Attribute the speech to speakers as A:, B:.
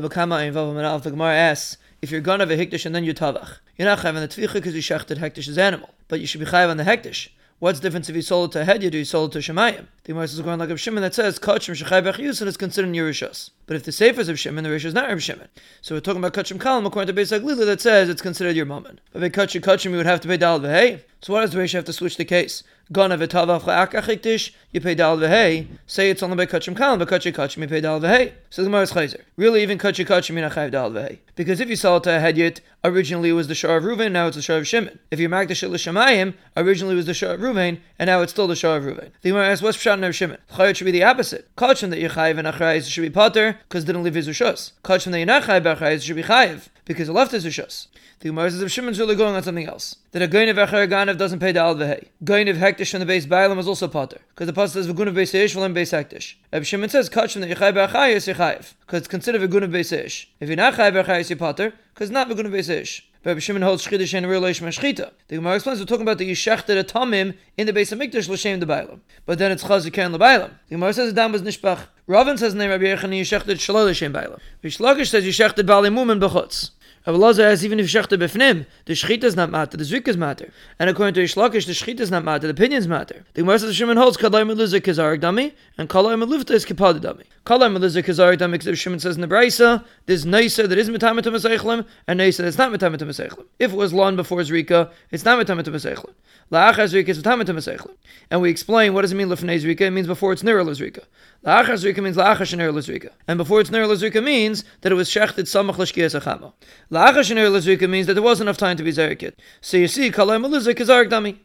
A: The Gemara asks, if you're gonna have a hektish and then you tavach, you're not chayv on the tvicha because you shechted hektish's animal, but you should be chayv on the hektish. What's the difference if you sold it to Hedyot or you sold it to Shemayim? The Gemara is going like a Shimon that says Kachim Shechai and it's considered Yerushas. But if the Sefer is of Shimon, the Rish is not of Shimon. So we're talking about Kachim Kalam according to Beis Aglila that says it's considered your moment. But if Kachim Kachim, you would have to pay Dal Vehei. So what does the have to switch the case? Gana v'tavach la'akachiktish, you pay dal v'hei. Say it's only by kachim kalam, but kachim kachim you pay dal v'hei. So the Gemara is chayzer. Really, even kachim kachim you chayiv dal v'hei. Because if you sell it to a hedyot, originally it was the shar of Ruvain, now it's the shar of Shimon. If you mark the shil Shemayim, originally it was the shar of Ruvain, and now it's still the shar of Ruvain. The Gemara asks, what's pshat of Shimon? Chayot should be the opposite. Kachim that you chayiv and achrayis should be potter, because didn't leave his rishos. Kachim that not chayiv should be chayiv, because the left his rishos. The Gemara says if Shimon's really going on something else. That a Goynev Echer Ganav doesn't pay the Al Vehei. of Hektish from the base Bailam is also Potter. Because the Pasuk says Vagunav Beis Ish, Valim Beis Hektish. If Shimon says Kachim that Yechai Be'achayis, Yechayiv. Because it's considered Vagunav Beis Ish. If you're not Chai Be'achayis, you're Potter. Because not Vagunav Beis Ish. But Shimon holds Shchidish and real Leish Mashchita. The Gemara explains we're talking about the Yishechted Atamim in the base of Mikdash L'Shem the Bailam. But then it's Chazik and L'Bailam. The Gemara says the dam was Nishbach. Ravin says the name Rabbi Yechani Yishechted Shalol L'Shem Bailam. Vishlagish says Yishechted Bali Mumen B'chutz. Aber Loza says er even if shechte befnim, the shchita is not matter, the zrik is matter. And according to Reish Lakish, the shchita is not matter, the opinions matter. The Gemara says the Shimon holds kalai meluzik is arik dami, and kalai meluvta is kipada dami. Kalai meluzik is arik dami because Shimon says in the Braisa, there's neisa that is metametum eseichlim, and neisa that's not metametum eseichlim. If it was lawn before zrika, it's not metametum eseichlim. La'achar zrika is metametum eseichlim. And we explain what does it mean lefnei zrika? It means before it's near zrika. La'achar zrika means la'achar shenir zrika. And before it's near zrika means that it was shechted samach l'shkiyas achama. La'achar shenir l'zrika means that there wasn't enough time to be zerikit. So you see, kalay maluzik is arik dami.